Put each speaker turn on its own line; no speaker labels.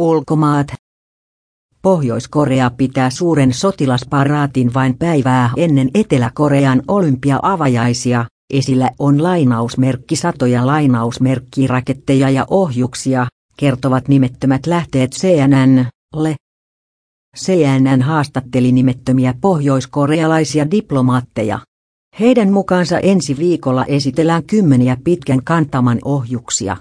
Ulkomaat. Pohjois-Korea pitää suuren sotilasparaatin vain päivää ennen Etelä-Korean olympia-avajaisia. Esillä on lainausmerkki satoja lainausmerkkiraketteja ja ohjuksia, kertovat nimettömät lähteet CNN-le. CNN haastatteli nimettömiä pohjoiskorealaisia diplomaatteja. Heidän mukaansa ensi viikolla esitellään kymmeniä pitkän kantaman ohjuksia.